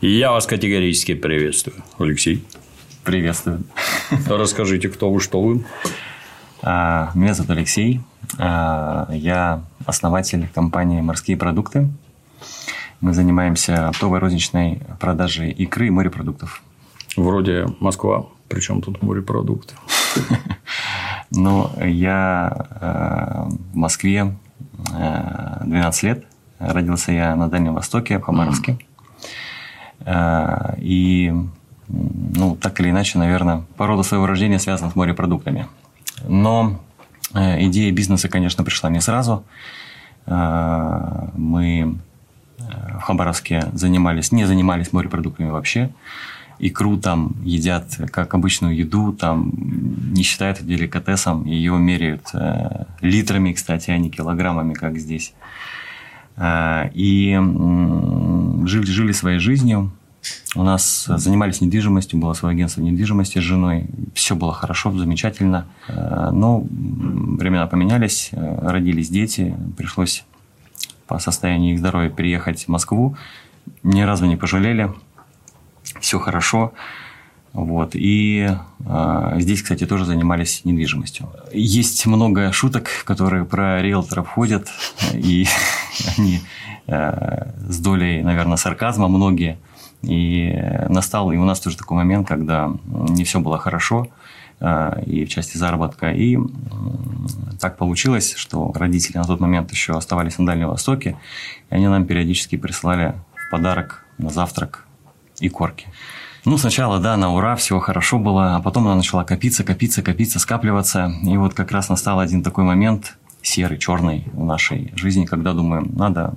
Я вас категорически приветствую, Алексей. Приветствую. Расскажите, кто вы, что вы. А, меня зовут Алексей. А, я основатель компании «Морские продукты». Мы занимаемся оптовой розничной продажей икры и морепродуктов. Вроде Москва, причем тут морепродукты. Ну, я э, в Москве 12 лет. Родился я на Дальнем Востоке, в Хабаровске. Э, и, ну, так или иначе, наверное, по роду своего рождения связан с морепродуктами. Но э, идея бизнеса, конечно, пришла не сразу. Мы в Хабаровске занимались, не занимались морепродуктами вообще икру там едят как обычную еду, там не считают это деликатесом, ее меряют э, литрами, кстати, а не килограммами, как здесь. Э, и жили, жили своей жизнью. У нас занимались недвижимостью, было свое агентство недвижимости с женой. Все было хорошо, замечательно. Э, но времена поменялись, э, родились дети, пришлось по состоянию их здоровья переехать в Москву. Ни разу не пожалели все хорошо. Вот. И э, здесь, кстати, тоже занимались недвижимостью. Есть много шуток, которые про риэлторов ходят, и они э, с долей, наверное, сарказма многие. И настал и у нас тоже такой момент, когда не все было хорошо э, и в части заработка. И э, так получилось, что родители на тот момент еще оставались на Дальнем Востоке, и они нам периодически присылали в подарок на завтрак и корки. Ну, сначала, да, на ура, все хорошо было, а потом она начала копиться, копиться, копиться, скапливаться. И вот как раз настал один такой момент, серый, черный в нашей жизни, когда думаем, надо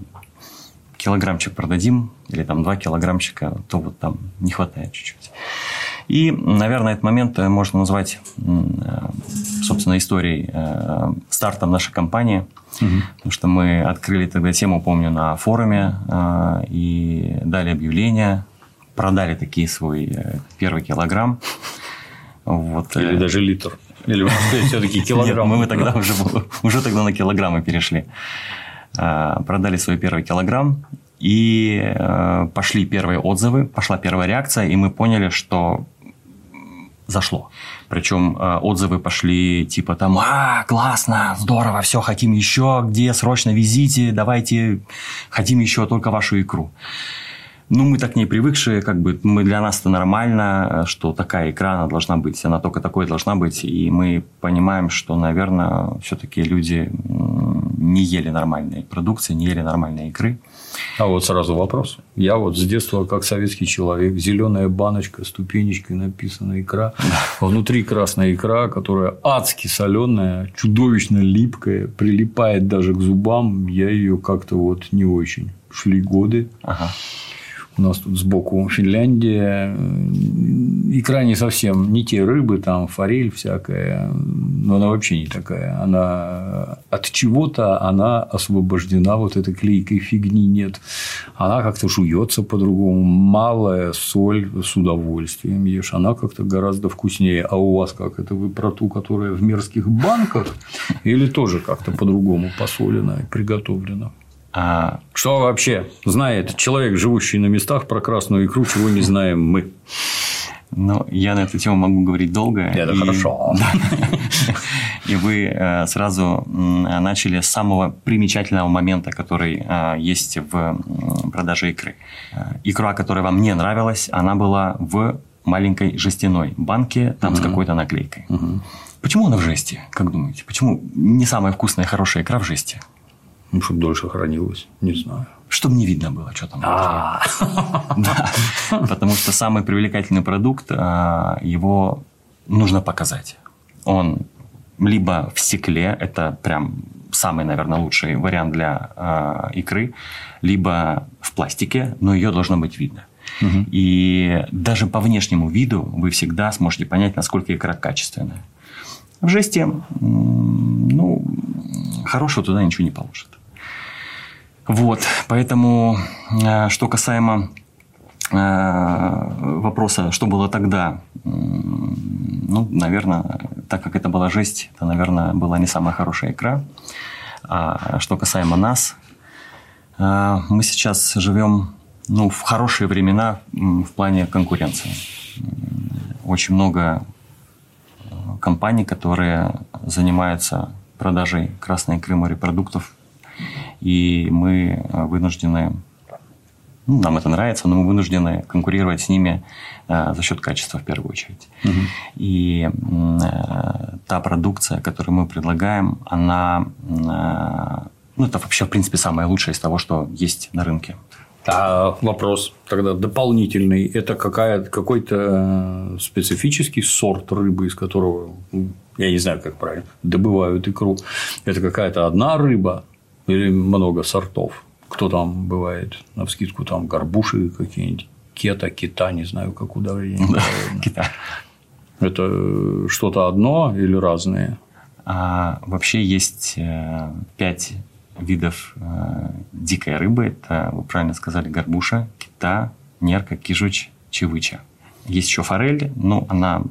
килограммчик продадим, или там два килограммчика, то вот там не хватает чуть-чуть. И, наверное, этот момент можно назвать, э, собственно, историей, э, стартом нашей компании, угу. потому что мы открыли тогда тему, помню, на форуме э, и дали объявление продали такие свой э, первый килограмм. Вот. Или э, даже литр. Или все-таки килограмм. Нет, мы тогда уже, уже тогда на килограммы перешли. А, продали свой первый килограмм. И э, пошли первые отзывы, пошла первая реакция, и мы поняли, что зашло. Причем отзывы пошли типа там, а, классно, здорово, все, хотим еще, где, срочно везите, давайте, хотим еще только вашу икру. Ну, мы так не привыкшие, как бы мы для нас это нормально, что такая икра она должна быть, она только такой должна быть, и мы понимаем, что, наверное, все-таки люди не ели нормальной продукции, не ели нормальной икры. А вот сразу вопрос. Я вот с детства, как советский человек, зеленая баночка, ступенечкой написана икра, внутри красная икра, которая адски соленая, чудовищно липкая, прилипает даже к зубам, я ее как-то вот не очень. Шли годы. Ага. У нас тут сбоку Финляндия. Икра не совсем не те рыбы, там форель всякая, но она вообще не такая. Она от чего-то она освобождена, вот этой клейкой фигни нет. Она как-то жуется по-другому. Малая соль с удовольствием ешь. Она как-то гораздо вкуснее. А у вас как? Это вы про ту, которая в мерзких банках? Или тоже как-то по-другому посолена и приготовлена? А... Что вообще знает человек, живущий на местах, про красную икру, чего не знаем мы? Ну, я на эту тему могу говорить долго. Это и... хорошо. И вы э, сразу начали с самого примечательного момента, который э, есть в продаже икры. Э, икра, которая вам не нравилась, она была в маленькой жестяной банке, там с какой-то наклейкой. Почему она в жесте, как думаете? Почему не самая вкусная, хорошая икра в жесте? Ну, чтобы дольше хранилось, не знаю. Чтобы не видно было, что там. А. Потому что самый привлекательный продукт, а, его нужно показать. Он либо в стекле, это прям самый, наверное, лучший вариант для а, икры, либо в пластике, но ее должно быть видно. Угу. И даже по внешнему виду вы всегда сможете понять, насколько икра качественная. В жесте, ну, хорошего туда ничего не положит. Вот, поэтому, э, что касаемо э, вопроса, что было тогда, ну, наверное, так как это была жесть, это, наверное, была не самая хорошая игра. А что касаемо нас, э, мы сейчас живем ну, в хорошие времена в плане конкуренции. Очень много компаний, которые занимаются продажей красной икры морепродуктов, и мы э, вынуждены, ну, нам это нравится, но мы вынуждены конкурировать с ними э, за счет качества в первую очередь. Угу. И э, та продукция, которую мы предлагаем, она, ну, это вообще, в принципе, самое лучшее из того, что есть на рынке. А вопрос тогда дополнительный. Это какая, какой-то специфический сорт рыбы, из которого, я не знаю, как правильно, добывают икру. Это какая-то одна рыба или много сортов? Кто там бывает? На вскидку там горбуши какие-нибудь, кета, кита, не знаю, как ударение. Кита. Это что-то одно или разные? А, вообще есть э, пять видов э, дикой рыбы. Это, вы правильно сказали, горбуша, кита, нерка, кижуч, чевыча. Есть еще форель, но она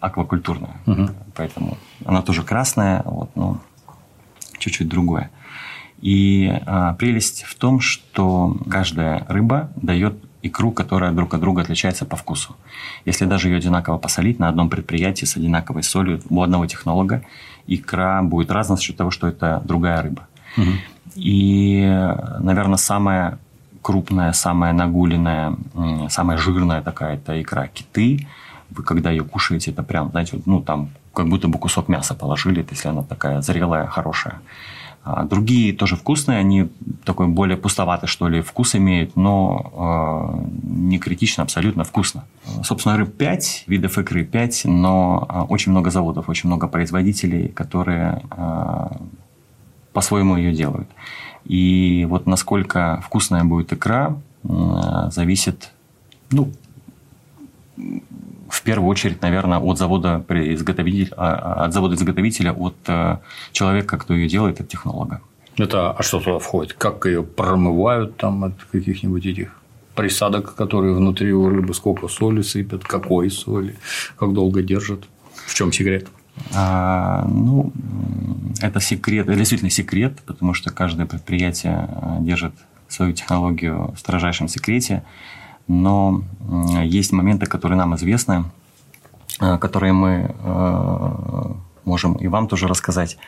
аквакультурная, угу. поэтому она тоже красная, вот, но чуть-чуть другое. И а, прелесть в том, что каждая рыба дает икру, которая друг от друга отличается по вкусу. Если даже ее одинаково посолить на одном предприятии с одинаковой солью у одного технолога, икра будет разная за счет того, что это другая рыба. Угу. И, наверное, самая крупная, самая нагуленная, самая жирная такая это икра киты. Вы когда ее кушаете, это прям, знаете, ну там как будто бы кусок мяса положили, если она такая зрелая, хорошая. А другие тоже вкусные, они такой более пустоватый, что ли, вкус имеют, но э, не критично, абсолютно вкусно. Собственно, рыб 5, видов икры 5, но э, очень много заводов, очень много производителей, которые э, по-своему ее делают. И вот насколько вкусная будет икра, э, зависит, ну, в первую очередь, наверное, от завода изготовителя, а, а, от завода изготовителя, от человека, кто ее делает, от технолога. Это, а что туда входит? Как ее промывают там от каких-нибудь этих присадок, которые внутри у рыбы, сколько соли сыпят, какой соли, как долго держат? В чем секрет? А, ну, это секрет, это действительно секрет, потому что каждое предприятие э, держит свою технологию в строжайшем секрете но есть моменты, которые нам известны, э, которые мы э, можем и вам тоже рассказать.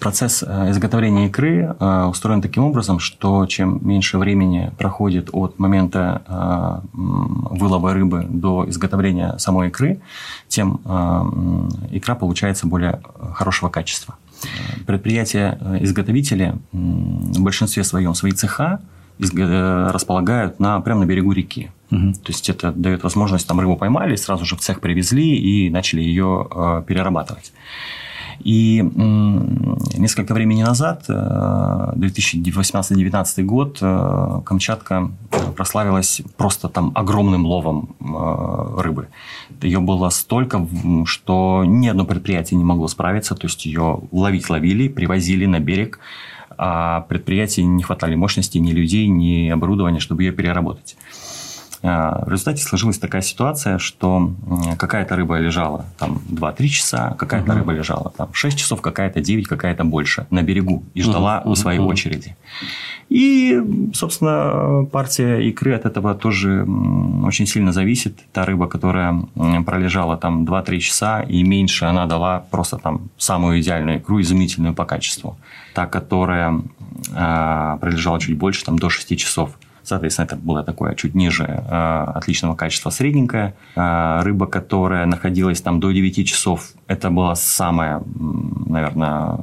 Процесс э, изготовления икры устроен таким образом, что чем меньше времени проходит от момента вылова рыбы до изготовления самой икры, тем икра получается более хорошего качества. Предприятия-изготовители в большинстве своем свои цеха располагают на, прямо на берегу реки. Угу. То есть это дает возможность, там рыбу поймали, сразу же в цех привезли и начали ее э, перерабатывать. И несколько времени назад, 2018-2019 э, год, Камчатка прославилась просто там огромным ловом рыбы. Ее было столько, что ни одно предприятие не могло справиться. То есть ее ловить ловили, привозили на берег а предприятий не хватали мощности ни людей, ни оборудования, чтобы ее переработать. А, в результате сложилась такая ситуация, что какая-то рыба лежала там 2-3 часа, какая-то угу. рыба лежала там 6 часов, какая-то 9, какая-то больше на берегу и ждала угу. своей угу. очереди. И, собственно, партия икры от этого тоже очень сильно зависит. Та рыба, которая пролежала там 2-3 часа и меньше, она дала просто там самую идеальную икру, изумительную по качеству. Та, которая э, пролежала чуть больше, там до 6 часов, Соответственно, это было такое чуть ниже э, отличного качества средненькое. Э, рыба, которая находилась там до 9 часов, это была самая, наверное,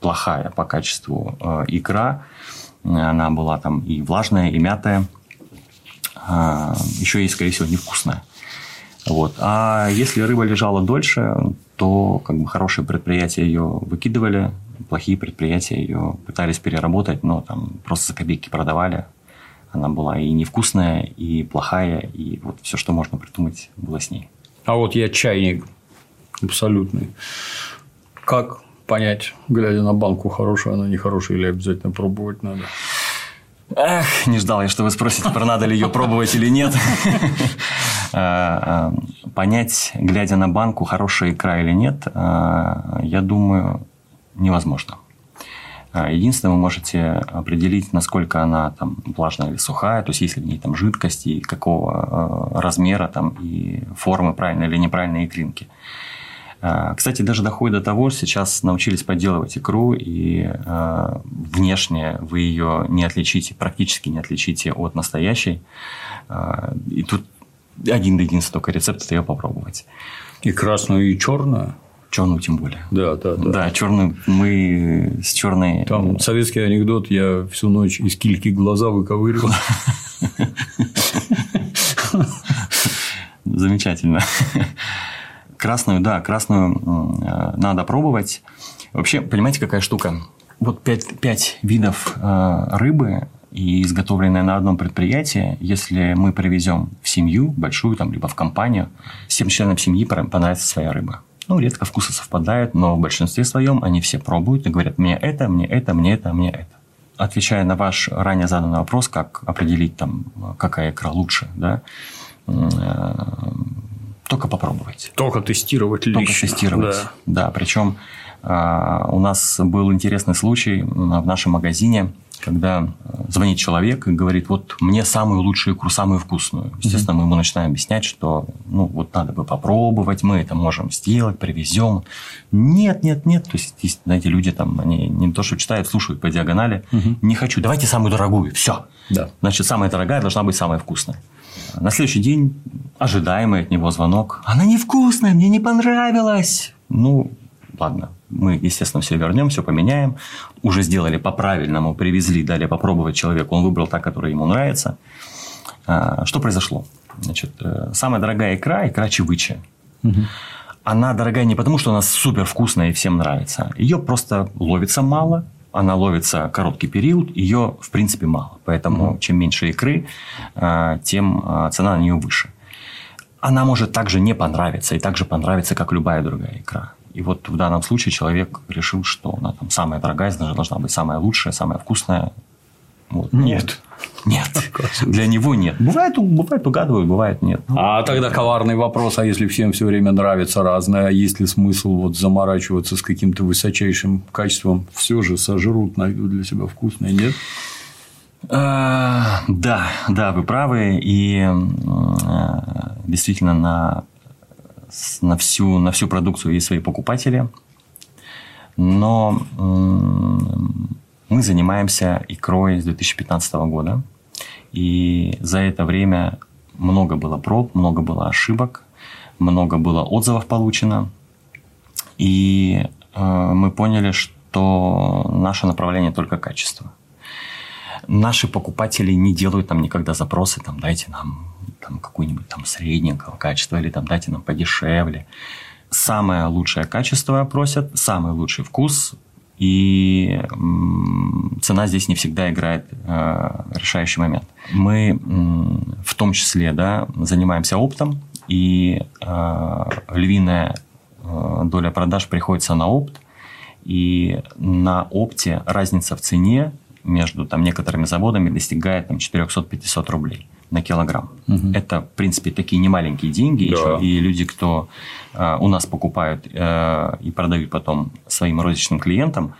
плохая по качеству э, икра. Она была там и влажная, и мятая. Еще и, скорее всего, невкусная. Вот. А если рыба лежала дольше, то как бы хорошие предприятия ее выкидывали, плохие предприятия ее пытались переработать, но там просто за копейки продавали. Она была и невкусная, и плохая, и вот все, что можно придумать, было с ней. А вот я чайник абсолютный. Как понять, глядя на банку, хорошая она, нехорошая, или обязательно пробовать надо? Эх, не ждал я, что вы спросите, про надо ли ее пробовать или нет. А, а, понять, глядя на банку, хорошая икра или нет, а, я думаю, невозможно. А, единственное, вы можете определить, насколько она там влажная или сухая, то есть есть ли в ней там жидкости, какого э, размера там и формы правильной или неправильной икринки. А, кстати, даже доходит до того, сейчас научились подделывать икру, и э, внешне вы ее не отличите, практически не отличите от настоящей. Э, и тут один единственный только рецепт – это ее попробовать. И красную, и черную? Черную тем более. Да, да, да. Да, черную мы с черной. Там советский анекдот, я всю ночь из кильки глаза выковыривал. Замечательно. Красную, да, красную надо пробовать. Вообще, понимаете, какая штука? Вот пять, пять видов э, рыбы и изготовленная на одном предприятии, если мы привезем в семью большую, там, либо в компанию, всем членам семьи понравится своя рыба. Ну, редко вкусы совпадают, но в большинстве своем они все пробуют и говорят, мне это, мне это, мне это, мне это. Отвечая на ваш ранее заданный вопрос, как определить, там, какая икра лучше, да, э, только попробовать. Только тестировать лично. Только тестировать, да. да причем э, у нас был интересный случай в нашем магазине – когда э, звонит человек и говорит, вот мне самую лучшую икру, самую вкусную. Естественно, mm-hmm. мы ему начинаем объяснять, что ну вот надо бы попробовать, мы это можем сделать, привезем. Нет, нет, нет. То есть, есть знаете, люди там, они не то, что читают, слушают по диагонали. Mm-hmm. Не хочу, давайте самую дорогую, все. Да. Значит, самая дорогая должна быть самая вкусная. На следующий день ожидаемый от него звонок. Она невкусная, мне не понравилась. Ну, ладно, мы, естественно, все вернем, все поменяем. Уже сделали по-правильному, привезли, дали попробовать человеку, он выбрал та, которая ему нравится. А, что произошло? Значит, э, самая дорогая икра – икра чевыча. Угу. Она дорогая не потому, что она супер вкусная и всем нравится. Ее просто ловится мало, она ловится короткий период, ее в принципе мало. Поэтому угу. чем меньше икры, а, тем а, цена на нее выше. Она может также не понравиться и также понравиться, как любая другая икра. И вот в данном случае человек решил, что она там самая дорогая, даже должна быть самая лучшая, самая вкусная. Вот. Нет. Нет. Для него нет. Бывает, бывает угадывают, бывает нет. А тогда коварный вопрос, а если всем все время нравится разное, а есть ли смысл вот заморачиваться с каким-то высочайшим качеством, все же сожрут, найдут для себя вкусное, нет? А, да, да, вы правы. И а, действительно на на всю, на всю продукцию есть свои покупатели. Но мы занимаемся икрой с 2015 года. И за это время много было проб, много было ошибок, много было отзывов получено. И э, мы поняли, что наше направление только качество. Наши покупатели не делают там никогда запросы, там, дайте нам там какую-нибудь там средненького качества или там дайте нам подешевле. Самое лучшее качество просят, самый лучший вкус, и цена здесь не всегда играет э, решающий момент. Мы э, в том числе да, занимаемся оптом, и э, львиная э, доля продаж приходится на опт, и на опте разница в цене между там, некоторыми заводами достигает там, 400-500 рублей на килограмм. Угу. Это, в принципе, такие немаленькие деньги. Да. Еще, и люди, кто э, у нас покупают э, и продают потом своим розничным клиентам,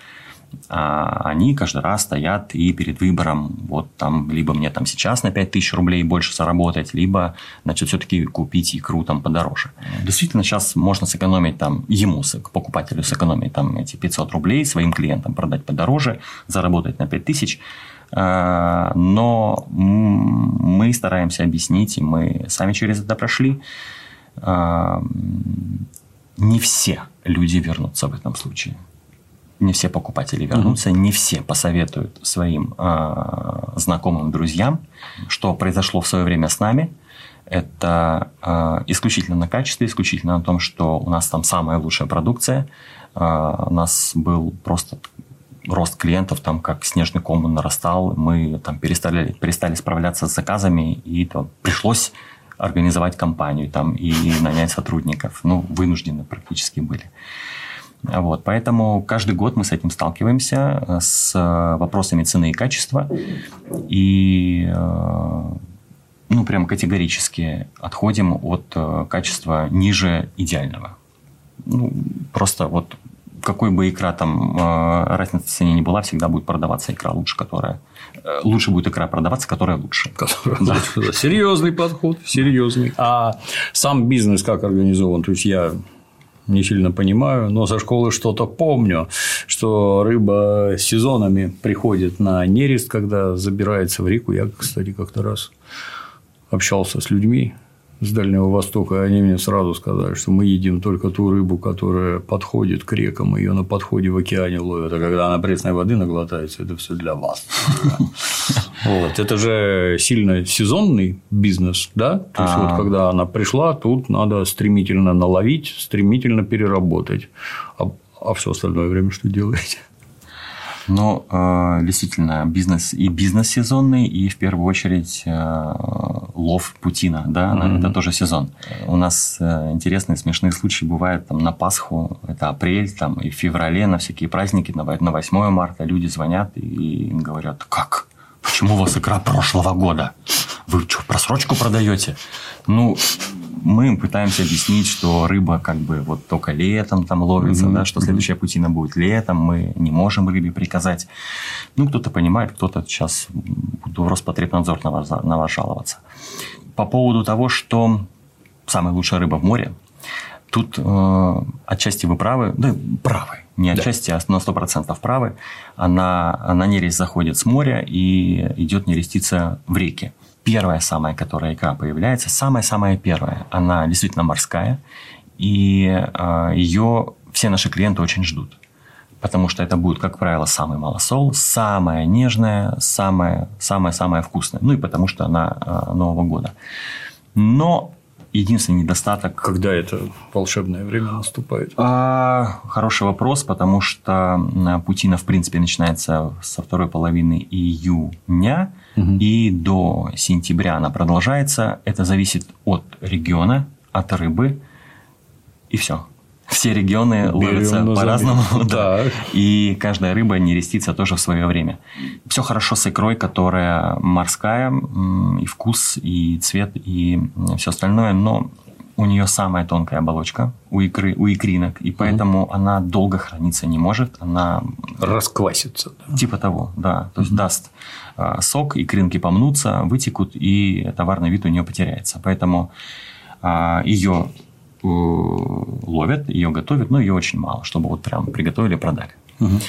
они каждый раз стоят и перед выбором, вот там, либо мне там сейчас на 5000 рублей больше заработать, либо, значит, все-таки купить икру там подороже. Действительно, сейчас можно сэкономить там, ему, покупателю сэкономить там эти 500 рублей, своим клиентам продать подороже, заработать на 5000 а, но мы стараемся объяснить, и мы сами через это прошли. А, не все люди вернутся в этом случае. Не все покупатели вернутся, mm-hmm. не все посоветуют своим э, знакомым, друзьям, что произошло в свое время с нами. Это э, исключительно на качестве, исключительно на том, что у нас там самая лучшая продукция. Э, у нас был просто рост клиентов там как снежный ком нарастал, мы там перестали, перестали справляться с заказами, и то пришлось организовать компанию там и нанять сотрудников. Ну, вынуждены практически были. Вот, поэтому каждый год мы с этим сталкиваемся, э, с вопросами цены и качества. И э, ну, прям категорически отходим от э, качества ниже идеального. Ну, просто вот какой бы икра там э, разница в цене не была, всегда будет продаваться икра лучше, которая э, лучше будет икра продаваться, которая лучше. Которая да. лучше. Серьезный подход, серьезный. А сам бизнес как организован? То есть я не сильно понимаю, но со школы что-то помню, что рыба сезонами приходит на нерест, когда забирается в реку. Я, кстати, как-то раз общался с людьми, с Дальнего Востока, они мне сразу сказали, что мы едим только ту рыбу, которая подходит к рекам, ее на подходе в океане ловят, а когда она пресной воды наглотается, это все для вас. Вот. Это же сильно сезонный бизнес, да? То есть, вот когда она пришла, тут надо стремительно наловить, стремительно переработать. А, а все остальное время что делаете? Но э, действительно бизнес и бизнес сезонный, и в первую очередь э, лов путина, да, mm-hmm. это тоже сезон. У нас э, интересные смешные случаи бывают там на Пасху, это апрель, там и в феврале на всякие праздники, на, на 8 марта люди звонят и говорят, как? Почему у вас икра прошлого года? Вы что, просрочку продаете? Ну, мы пытаемся объяснить, что рыба как бы вот только летом там ловится, mm-hmm. да, что следующая путина будет летом, мы не можем рыбе приказать. Ну, кто-то понимает, кто-то сейчас в Роспотребнадзор на вас, на вас жаловаться. По поводу того, что самая лучшая рыба в море, тут э, отчасти вы правы, да, правы, не отчасти, да. а на 100% правы. Она, она нерест заходит с моря и идет нереститься в реке первая самая, которая икра появляется, самая-самая первая, она действительно морская, и э, ее все наши клиенты очень ждут. Потому что это будет, как правило, самый малосол, самая нежная, самая, самая-самая вкусная. Ну и потому что она э, Нового года. Но единственный недостаток... Когда это волшебное время наступает? А, хороший вопрос, потому что путина, в принципе, начинается со второй половины июня угу. и до сентября она продолжается. Это зависит от региона, от рыбы, и все. Все регионы Берем ловятся по-разному. Да. И каждая рыба не рестится тоже в свое время. Все хорошо с икрой, которая морская, и вкус, и цвет, и все остальное, но у нее самая тонкая оболочка у икры, у икринок, и поэтому mm она долго храниться не может, она расквасится. Да? Типа того, да, то есть mm даст а, сок, икринки помнутся, вытекут, и товарный вид у нее потеряется. Поэтому а, ее э, ловят, ее готовят, но ее очень мало, чтобы вот прям приготовили и продали. mm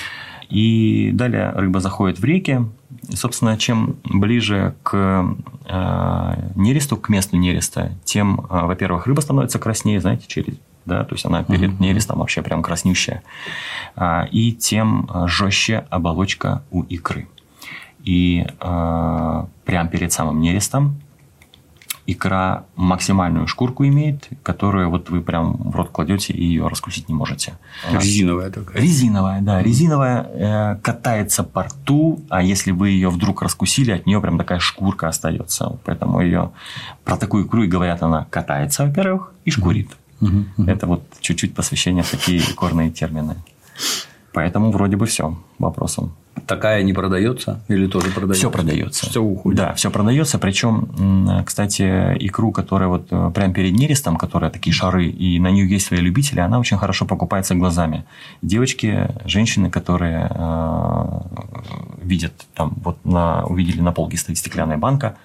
И далее рыба заходит в реки. И, собственно, чем ближе к э, нересту, к месту нереста, тем, э, во-первых, рыба становится краснее, знаете, через да, то есть она перед uh-huh. нерестом вообще прям краснющая, а, и тем жестче оболочка у икры. И э, прямо перед самым нерестом икра максимальную шкурку имеет, которую вот вы прям в рот кладете и ее раскусить не можете. Резиновая такая. Резиновая, да. Резиновая э, катается по рту, а если вы ее вдруг раскусили, от нее прям такая шкурка остается. Поэтому ее про такую икру и говорят, она катается, во-первых, и шкурит. Это вот чуть-чуть посвящение в такие икорные термины. Поэтому вроде бы все вопросом. Такая не продается или тоже продается? Все продается. Все уходит. Да, все продается. Причем, кстати, икру, которая вот э, прямо перед нерестом, которая такие шары, и на нее есть свои любители, она очень хорошо покупается глазами. Девочки, женщины, которые э, видят, там, вот на, увидели на полке стоит стеклянная банка,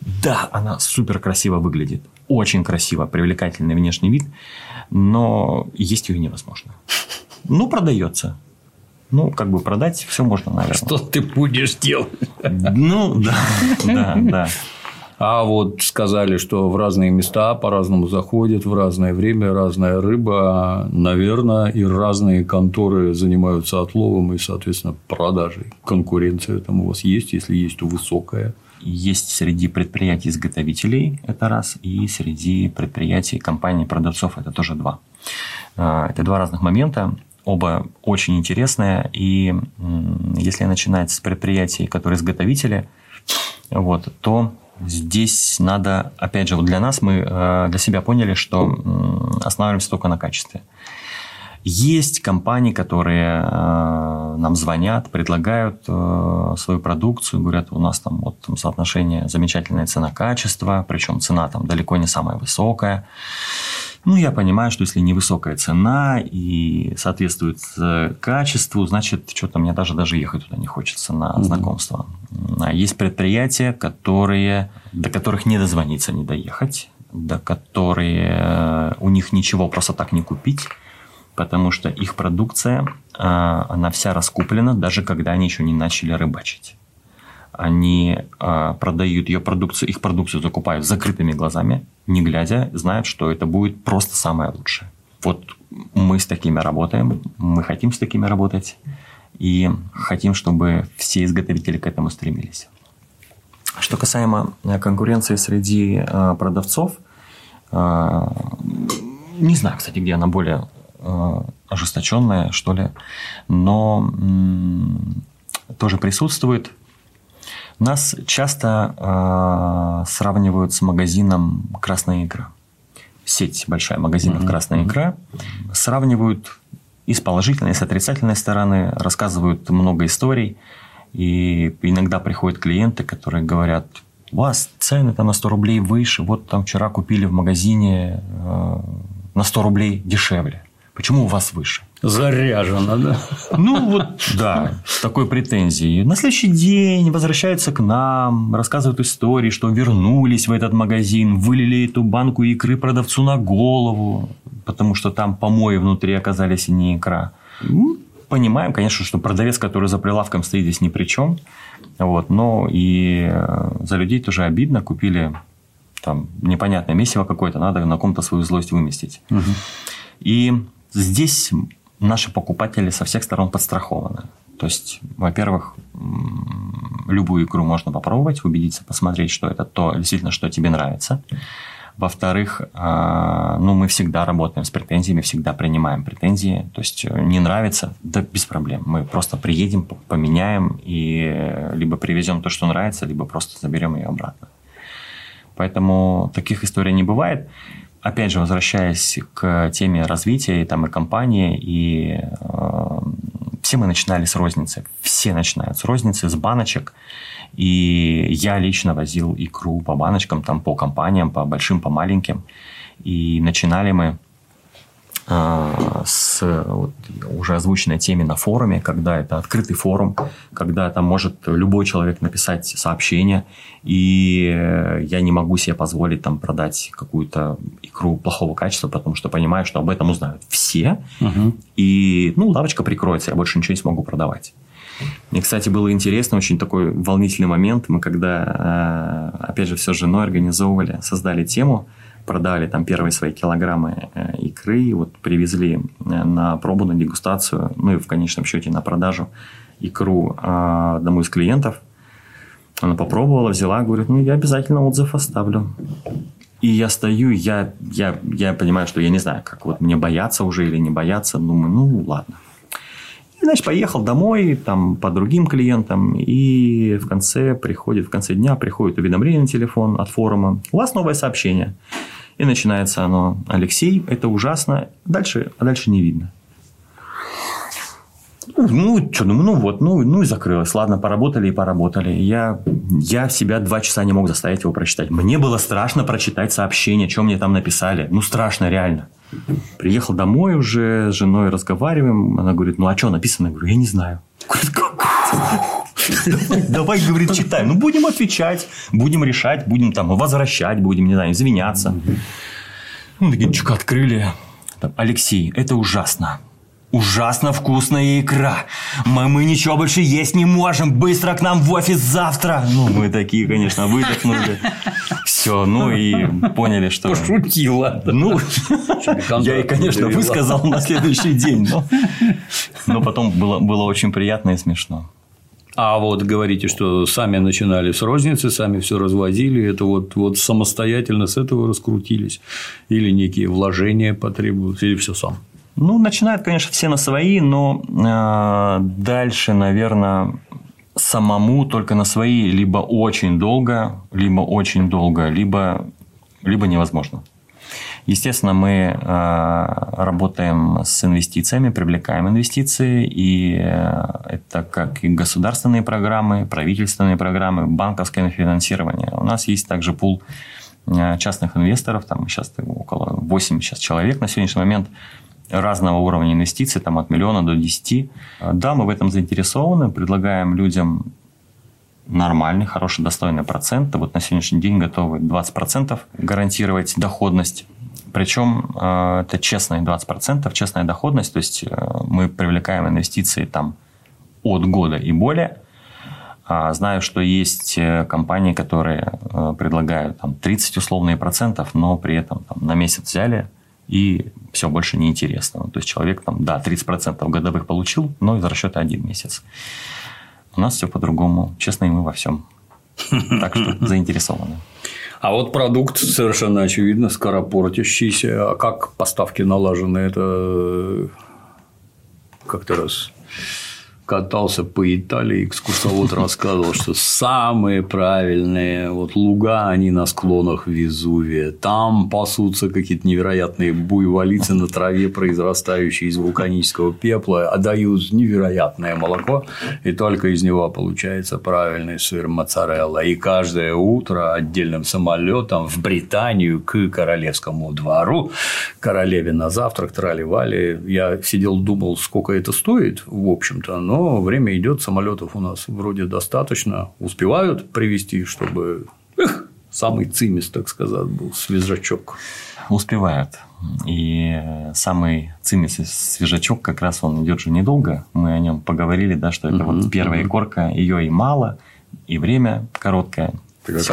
да, она супер красиво выглядит. Очень красиво, привлекательный внешний вид, но есть ее невозможно. Ну, продается. Ну, как бы продать все можно, наверное. Что ты будешь делать? Ну, да, да, да. А вот сказали, что в разные места по-разному заходят, в разное время разная рыба, наверное, и разные конторы занимаются отловом и, соответственно, продажей. Конкуренция там у вас есть, если есть, то высокая. Есть среди предприятий-изготовителей, это раз, и среди предприятий, компаний, продавцов, это тоже два. А, это два разных момента. Оба очень интересные. И если начинать с предприятий, которые изготовители, вот, то здесь надо, опять же, вот для нас мы э, для себя поняли, что останавливаемся только на качестве. Есть компании, которые э, нам звонят, предлагают э, свою продукцию, говорят, у нас там вот там соотношение замечательная цена-качество, причем цена там далеко не самая высокая. Ну, я понимаю, что если невысокая цена и соответствует э, качеству, значит, что-то мне даже, даже ехать туда не хочется на знакомство. А есть предприятия, которые, до которых не дозвониться, не доехать, до которые э, у них ничего просто так не купить, потому что их продукция, э, она вся раскуплена, даже когда они еще не начали рыбачить они э, продают ее продукцию, их продукцию закупают закрытыми глазами, не глядя, знают, что это будет просто самое лучшее. Вот мы с такими работаем, мы хотим с такими работать, и хотим, чтобы все изготовители к этому стремились. Что касаемо э, конкуренции среди э, продавцов, э, не знаю, кстати, где она более э, ожесточенная, что ли, но тоже присутствует – нас часто э, сравнивают с магазином «Красная икра». Сеть большая магазинов mm-hmm. «Красная икра». Сравнивают и с положительной, и с отрицательной стороны, рассказывают много историй. И иногда приходят клиенты, которые говорят, у вас цены там на 100 рублей выше, вот там вчера купили в магазине э, на 100 рублей дешевле. Почему у вас выше? Заряжено, да? Ну, вот, да, с такой претензией. На следующий день возвращаются к нам, рассказывают истории, что вернулись в этот магазин, вылили эту банку икры продавцу на голову, потому что там помои внутри оказались и не икра. Ну, понимаем, конечно, что продавец, который за прилавком стоит здесь ни при чем. Вот, но и э, за людей тоже обидно. Купили там непонятное месиво какое-то, надо на ком-то свою злость выместить. Угу. И Здесь наши покупатели со всех сторон подстрахованы. То есть, во-первых, любую игру можно попробовать, убедиться, посмотреть, что это то, действительно, что тебе нравится. Во-вторых, а, ну, мы всегда работаем с претензиями, всегда принимаем претензии. То есть, э, не нравится, да без проблем. Мы просто приедем, поменяем и либо привезем то, что нравится, либо просто заберем ее обратно. Поэтому таких историй не бывает опять же, возвращаясь к теме развития там, и компании, и э, все мы начинали с розницы. Все начинают с розницы, с баночек. И я лично возил икру по баночкам, там, по компаниям, по большим, по маленьким. И начинали мы с вот, уже озвученной теме на форуме, когда это открытый форум, когда там может любой человек написать сообщение, и я не могу себе позволить там продать какую-то икру плохого качества, потому что понимаю, что об этом узнают все, угу. и ну лавочка прикроется, я больше ничего не смогу продавать. И, кстати, было интересно, очень такой волнительный момент. Мы когда, а, опять же, все с женой организовывали, создали тему – продали там первые свои килограммы э, икры, вот привезли э, на пробу, на дегустацию, ну и в конечном счете на продажу икру э, одному из клиентов. Она попробовала, взяла, говорит, ну я обязательно отзыв оставлю. И я стою, я, я, я понимаю, что я не знаю, как вот мне бояться уже или не бояться. Думаю, ну ладно. И, значит, поехал домой, там, по другим клиентам, и в конце приходит, в конце дня приходит уведомление на телефон от форума. У вас новое сообщение. И начинается оно, Алексей, это ужасно, дальше, а дальше не видно. Ну, что, ну, ну вот, ну, ну и закрылось. Ладно, поработали и поработали. Я, я себя два часа не мог заставить его прочитать. Мне было страшно прочитать сообщение, что мне там написали. Ну, страшно, реально. Приехал домой уже с женой разговариваем. Она говорит, ну, а что написано? Я говорю, я не знаю. Давай, говорит, читаем. Ну, будем отвечать, будем решать, будем там возвращать, будем, не знаю, извиняться. Ну, такие, чук, открыли. Алексей, это ужасно. Ужасно вкусная икра. Мы, мы ничего больше есть не можем. Быстро к нам в офис завтра. Ну, мы такие, конечно, выдохнули. Все, ну и поняли, что... Пошутила. Ну, я и, конечно, высказал на следующий день. Но, но потом было, было очень приятно и смешно. А вот говорите, что сами начинали с розницы, сами все развозили, это вот, вот самостоятельно с этого раскрутились, или некие вложения потребуются, или все сам? Ну, начинают, конечно, все на свои, но э, дальше, наверное, самому только на свои либо очень долго, либо очень долго, либо, либо невозможно. Естественно, мы э, работаем с инвестициями, привлекаем инвестиции, и э, это как и государственные программы, правительственные программы, банковское финансирование. У нас есть также пул э, частных инвесторов, там сейчас около 8 сейчас человек на сегодняшний момент, разного уровня инвестиций, там от миллиона до 10. Да, мы в этом заинтересованы, предлагаем людям нормальный, хороший, достойный процент. Вот на сегодняшний день готовы 20% гарантировать доходность. Причем э, это честные 20%, честная доходность, то есть э, мы привлекаем инвестиции там от года и более. А знаю, что есть э, компании, которые предлагают там 30 условные процентов, но при этом там, на месяц взяли и все больше неинтересно. То есть человек там, да, 30% годовых получил, но из расчета один месяц. У нас все по-другому. Честно, и мы во всем. Так что заинтересованы. А вот продукт совершенно очевидно скоропортящийся. А как поставки налажены? Это как-то раз катался по Италии, экскурсовод рассказывал, что самые правильные вот луга, они на склонах Везувия. Там пасутся какие-то невероятные буйволицы на траве, произрастающие из вулканического пепла, а дают невероятное молоко, и только из него получается правильный сыр моцарелла. И каждое утро отдельным самолетом в Британию к королевскому двору, королеве на завтрак, трали-вали. Я сидел, думал, сколько это стоит, в общем-то, но но время идет, самолетов у нас вроде достаточно, успевают привести, чтобы эх, самый цимис, так сказать, был свежачок. Успевают. И самый цимис свежачок как раз он идет же недолго. Мы о нем поговорили, да, что это угу, вот первая угу. корка, ее и мало, и время короткое.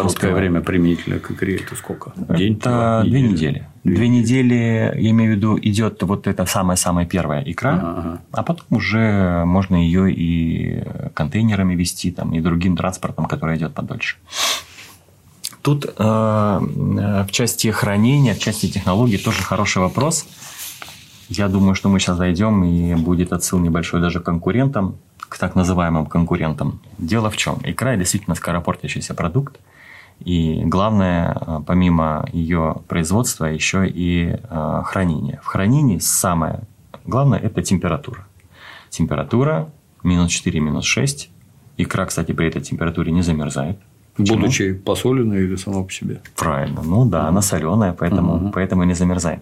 Успевает. время применительно к игре это сколько? День? Это две недели. Две, две недели, я имею в виду, идет вот эта самая-самая первая икра, ага, а потом уже можно ее и контейнерами вести, там, и другим транспортом, который идет подольше. Тут э, в части хранения, в части технологий тоже хороший вопрос. Я думаю, что мы сейчас зайдем, и будет отсыл небольшой даже конкурентам к так называемым конкурентам. Дело в чем? Икра действительно скоропортящийся продукт. И главное, э, помимо ее производства, еще и э, хранение. В хранении самое главное – это температура. Температура минус 4, минус 6. Икра, кстати, при этой температуре не замерзает. Почему? Будучи посоленной или сама по себе? Правильно. Ну да, она соленая, поэтому, угу. поэтому не замерзает.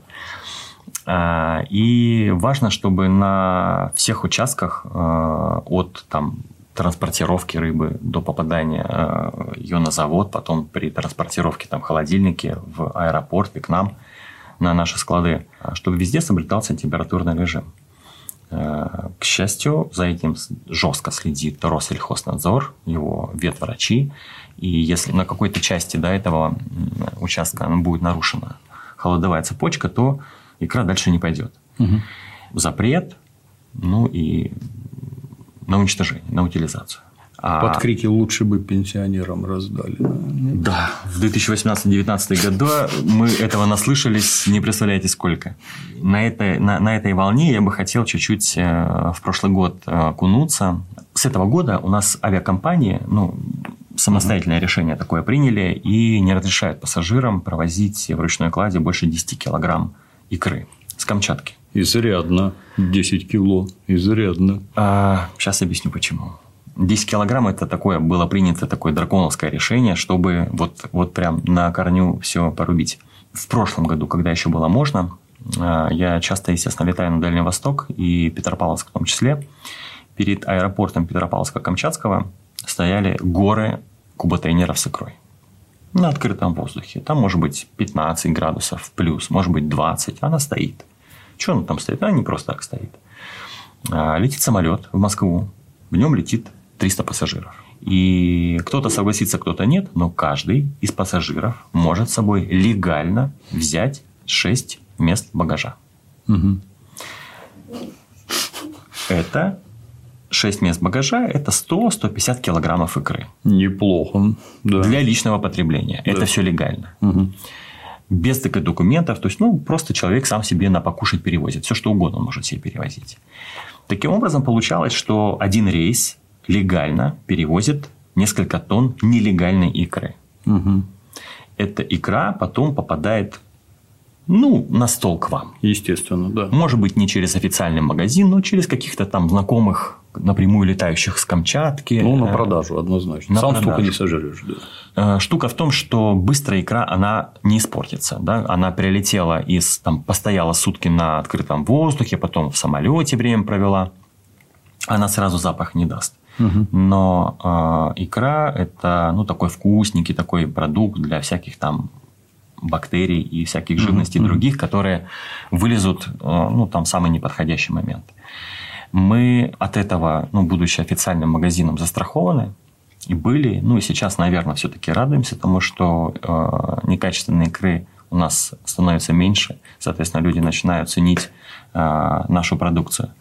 А, и важно, чтобы на всех участках а, от там, транспортировки рыбы до попадания а, ее на завод, потом при транспортировке там, холодильники в аэропорт и к нам на наши склады, чтобы везде соблюдался температурный режим. К счастью, за этим жестко следит Россельхознадзор, его ветврачи. И если на какой-то части до этого участка будет нарушена холодовая цепочка, то икра дальше не пойдет. Угу. Запрет, ну и на уничтожение, на утилизацию. А... Под крики лучше бы пенсионерам раздали. Да, в 2018-2019 году мы этого наслышались, не представляете сколько. На этой, на, на этой волне я бы хотел чуть-чуть э, в прошлый год э, окунуться. С этого года у нас авиакомпании, ну, самостоятельное решение такое приняли и не разрешают пассажирам провозить в ручной кладе больше 10 килограмм икры с Камчатки. Изрядно. 10 кило. Изрядно. А, сейчас объясню почему. 10 килограмм – это такое, было принято такое драконовское решение, чтобы вот, вот прям на корню все порубить. В прошлом году, когда еще было можно, а, я часто, естественно, летаю на Дальний Восток и Петропавловск в том числе. Перед аэропортом Петропавловска-Камчатского стояли горы куботейнеров с икрой на открытом воздухе. Там может быть 15 градусов плюс, может быть 20. Она стоит. Что она там стоит? Она не просто так стоит. А, летит самолет в Москву. В нем летит 300 пассажиров. И кто-то согласится, кто-то нет, но каждый из пассажиров может с собой легально взять 6 мест багажа. Угу. Это 6 мест багажа – это 100-150 килограммов икры. Неплохо. Да. Для личного потребления. Да. Это все легально. Угу. Без таких документов. То есть, ну, просто человек сам себе на покушать перевозит. Все, что угодно он может себе перевозить. Таким образом, получалось, что один рейс легально перевозит несколько тонн нелегальной икры. Угу. Эта икра потом попадает ну, на стол к вам. Естественно, да. Может быть, не через официальный магазин, но через каких-то там знакомых напрямую летающих с Камчатки. Ну, на продажу однозначно. На Сам продажу. столько не сожрешь. Да. Штука в том, что быстрая икра, она не испортится. Да? Она прилетела из, там, постояла сутки на открытом воздухе, потом в самолете время провела. Она сразу запах не даст. Но э, икра – это ну, такой вкусненький такой продукт для всяких там бактерий и всяких живностей других, которые вылезут э, ну, там, в самый неподходящий момент. Мы от этого, ну, будучи официальным магазином, застрахованы и были, ну и сейчас, наверное, все-таки радуемся тому, что э, некачественной икры у нас становится меньше, соответственно, люди начинают ценить э, нашу продукцию.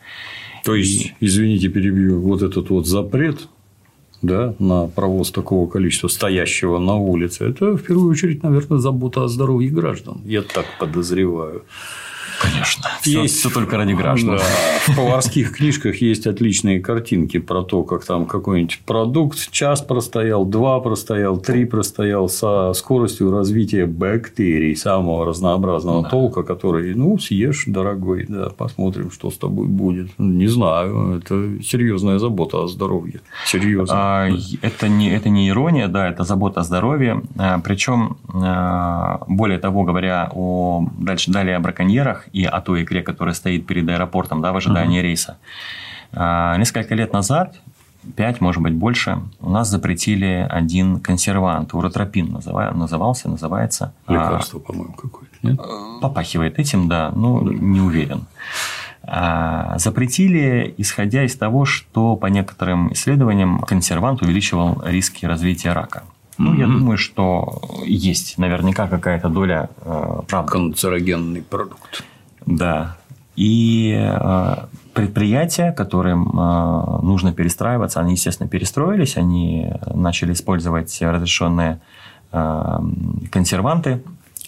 То есть, извините, перебью, вот этот вот запрет да, на провоз такого количества стоящего на улице, это в первую очередь, наверное, забота о здоровье граждан. Я так подозреваю. Конечно. Все, есть все только ради граждан. Да. В поварских книжках есть отличные картинки про то, как там какой-нибудь продукт час простоял, два простоял, три простоял со скоростью развития бактерий самого разнообразного да. толка, который, ну, съешь, дорогой, да, посмотрим, что с тобой будет. Не знаю, это серьезная забота о здоровье. Серьезно. А, это, не, это не ирония, да, это забота о здоровье. Причем, более того, говоря о, дальше, далее о браконьерах, и о той икре, которая стоит перед аэропортом да, в ожидании uh-huh. рейса. А, несколько лет назад, пять, может быть, больше, у нас запретили один консервант, уротропин называя, назывался, называется. Лекарство, а, по-моему, какое-то, нет? Попахивает этим, да, но да. не уверен. А, запретили, исходя из того, что по некоторым исследованиям консервант увеличивал риски развития рака. Ну, mm-hmm. я думаю, что есть наверняка какая-то доля э, правды. Канцерогенный продукт. Да. И э, предприятия, которым э, нужно перестраиваться, они, естественно, перестроились, они начали использовать разрешенные э, консерванты.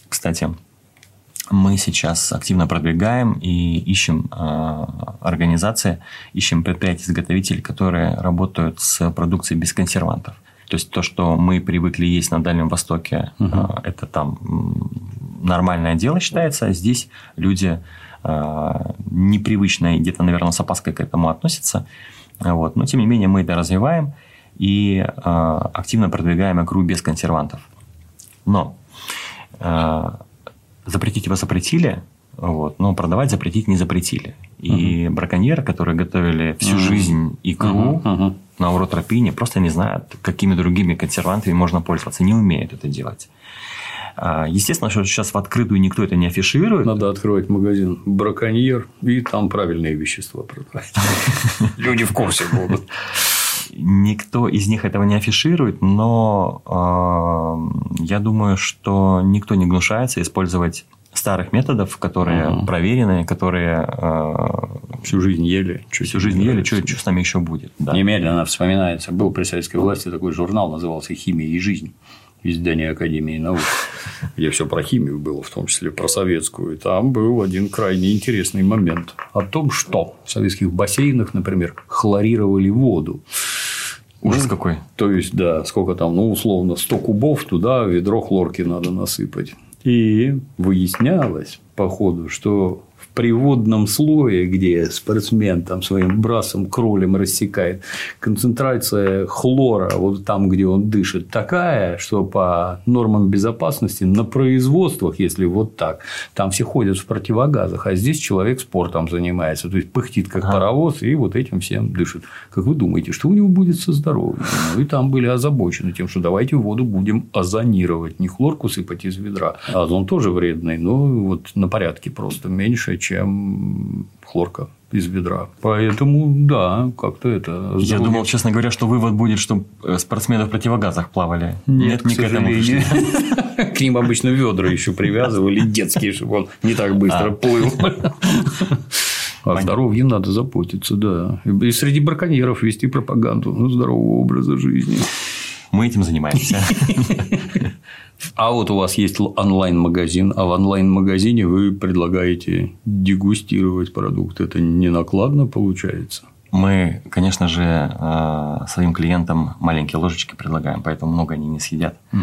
Кстати, мы сейчас активно продвигаем и ищем э, организации, ищем предприятия-изготовителей, которые работают с продукцией без консервантов. То есть то, что мы привыкли есть на Дальнем Востоке, угу. это там нормальное дело считается, а здесь люди непривычно и где-то, наверное, с опаской к этому относятся. Вот. Но, тем не менее, мы это развиваем и активно продвигаем игру без консервантов. Но запретить его запретили, вот, но продавать запретить не запретили. И uh браконьеры, которые готовили всю uh жизнь икру uh на уротропине, просто не знают, какими другими консервантами можно пользоваться, не умеют это делать. А, естественно, что сейчас в открытую никто это не афиширует. Надо открывать магазин браконьер и там правильные вещества продавать. Люди в курсе будут. Никто из них этого не афиширует, но э, я думаю, что никто не гнушается использовать старых методов, которые угу. проверены, которые э, всю жизнь ели, что всю жизнь ели, что, что с нами еще будет. Да. Немедленно вспоминается. Был при советской власти такой журнал, назывался «Химия и жизнь» издание Академии наук, где все про химию было, в том числе про советскую. И там был один крайне интересный момент о том, что в советских бассейнах, например, хлорировали воду. Ужас ну, какой. То есть, да, сколько там, ну, условно, 100 кубов туда ведро хлорки надо насыпать. И выяснялось, по ходу, что приводном слое, где спортсмен там своим брасом кролем рассекает, концентрация хлора вот там, где он дышит, такая, что по нормам безопасности на производствах, если вот так, там все ходят в противогазах, а здесь человек спортом занимается, то есть пыхтит как ага. паровоз и вот этим всем дышит. Как вы думаете, что у него будет со здоровьем? Ну, и там были озабочены тем, что давайте воду будем озонировать, не хлорку сыпать из ведра. Озон тоже вредный, но вот на порядке просто меньше, чем хлорка из ведра. Поэтому, да, как-то это... Я думал, честно говоря, что вывод будет, что спортсмены в противогазах плавали. Нет, Нет не к этому К ним обычно ведра еще привязывали детские, чтобы он не так быстро а. плыл. О здоровье надо заботиться, да. И среди браконьеров вести пропаганду здорового образа жизни. Мы этим занимаемся. А вот у вас есть онлайн-магазин, а в онлайн-магазине вы предлагаете дегустировать продукт. Это не накладно получается? Мы, конечно же, э, своим клиентам маленькие ложечки предлагаем, поэтому много они не съедят. Угу.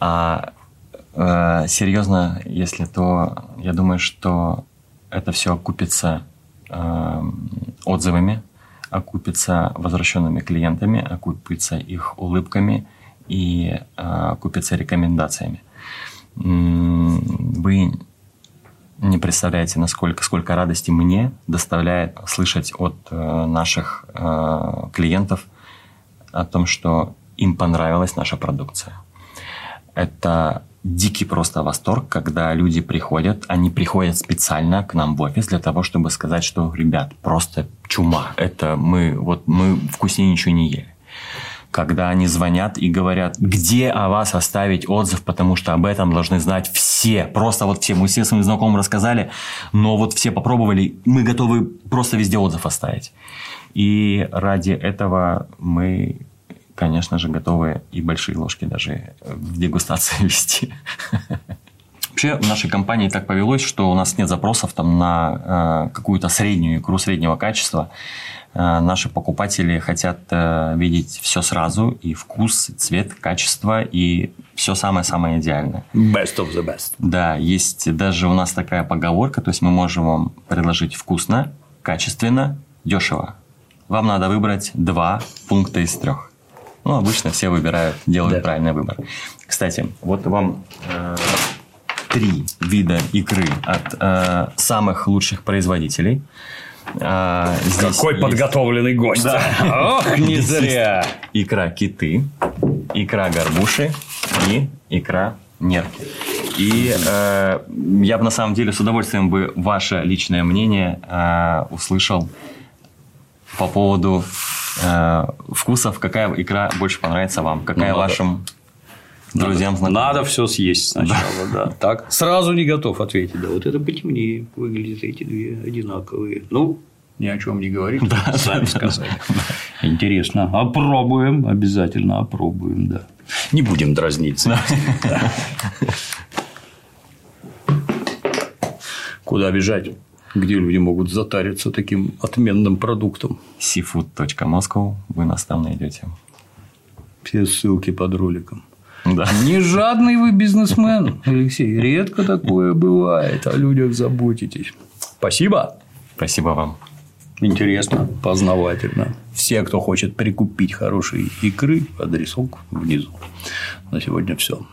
А э, серьезно, если то, я думаю, что это все окупится э, отзывами, окупится возвращенными клиентами, окупится их улыбками и окупится рекомендациями. Вы не представляете, насколько сколько радости мне доставляет слышать от э, наших э, клиентов о том, что им понравилась наша продукция. Это дикий просто восторг, когда люди приходят, они приходят специально к нам в офис для того, чтобы сказать, что, ребят, просто чума. Это мы, вот мы вкуснее ничего не ели когда они звонят и говорят, где о вас оставить отзыв, потому что об этом должны знать все. Просто вот все. Мы все своим знакомым рассказали, но вот все попробовали, мы готовы просто везде отзыв оставить. И ради этого мы, конечно же, готовы и большие ложки даже в дегустации вести. Вообще в нашей компании так повелось, что у нас нет запросов там на э, какую-то среднюю икру среднего качества. Э, наши покупатели хотят э, видеть все сразу, и вкус, и цвет, качество, и все самое-самое идеальное. Best of the best. Да, есть даже у нас такая поговорка, то есть мы можем вам предложить вкусно, качественно, дешево. Вам надо выбрать два пункта из трех. Ну, обычно все выбирают, делают да. правильный выбор. Кстати, вот вам э, три вида икры от э, самых лучших производителей. А, здесь Какой есть... подготовленный гость. Да. Ох, не зря. Икра киты, икра горбуши и икра нерки. И э, я бы на самом деле с удовольствием бы ваше личное мнение э, услышал по поводу э, вкусов, какая икра больше понравится вам, какая ну, вашим друзьям знакомым. Надо все съесть сначала, да. да. Так, сразу не готов ответить. Да, вот это потемнее выглядит, эти две одинаковые. Ну, ни о чем не говорим, да, сами сказали. Интересно. Опробуем, обязательно опробуем, да. Не будем дразниться. Куда бежать? Где люди могут затариться таким отменным продуктом? seafood.moscow вы нас там найдете. Все ссылки под роликом. Да. Не жадный вы бизнесмен, Алексей. Редко такое бывает. О людях заботитесь. Спасибо. Спасибо вам. Интересно, познавательно. Все, кто хочет прикупить хорошие икры, адресок внизу. На сегодня все.